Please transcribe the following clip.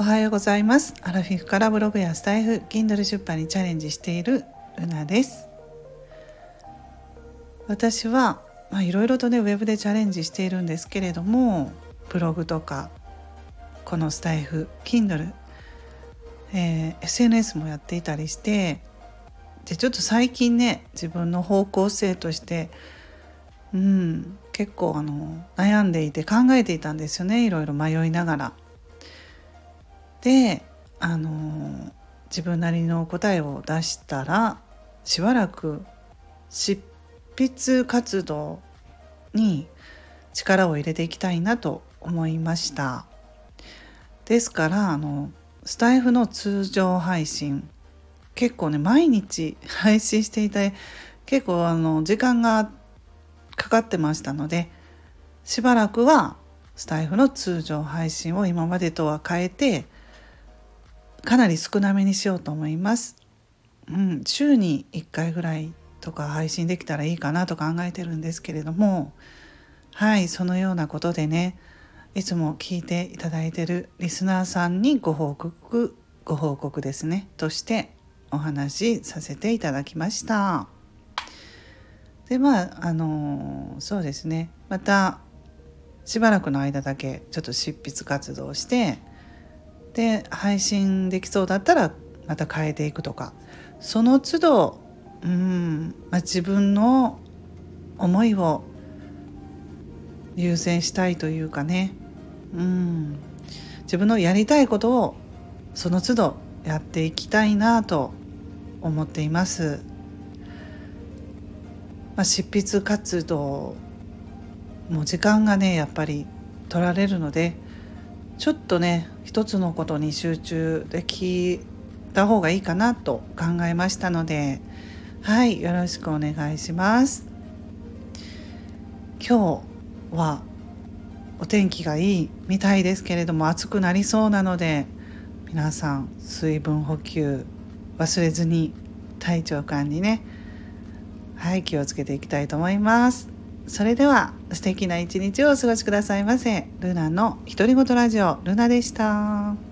おはようございます。アラフィフからブログやスタイフ Kindle 出版にチャレンジしているルナです。私はまあいろいろとねウェブでチャレンジしているんですけれどもブログとかこのスタイフ Kindle、えー、SNS もやっていたりしてでちょっと最近ね自分の方向性としてうん結構あの悩んでいて考えていたんですよね。いろいろ迷いながら。であの自分なりの答えを出したらしばらく執筆活動に力を入れていきたいなと思いました。ですからあのスタイフの通常配信結構ね毎日配信していて結構あの時間がかかってましたのでしばらくはスタイフの通常配信を今までとは変えてかなり少なめにしようと思います。うん、週に1回ぐらいとか配信できたらいいかなと考えてるんですけれどもはいそのようなことでねいつも聞いていただいてるリスナーさんにご報告ご報告ですねとしてお話しさせていただきました。でまああのそうですねまたしばらくの間だけちょっと執筆活動してで配信できそうだったらまた変えていくとか。その都度うん、まあ、自分の思いを優先したいというかね。うん。自分のやりたいことをその都度やっていきたいなと思っています。まあ、執筆活動も時間がねやっぱり取られるのでちょっとね一つのことに集中できた方がいいかなと考えましたのではいよろしくお願いします。今日はお天気がいいみたいですけれども暑くなりそうなので皆さん水分補給忘れずに体調管理ねはい気をつけていきたいと思います。それでは素敵な一日をお過ごしくださいませ。ルナの独り言ラジオルナでした。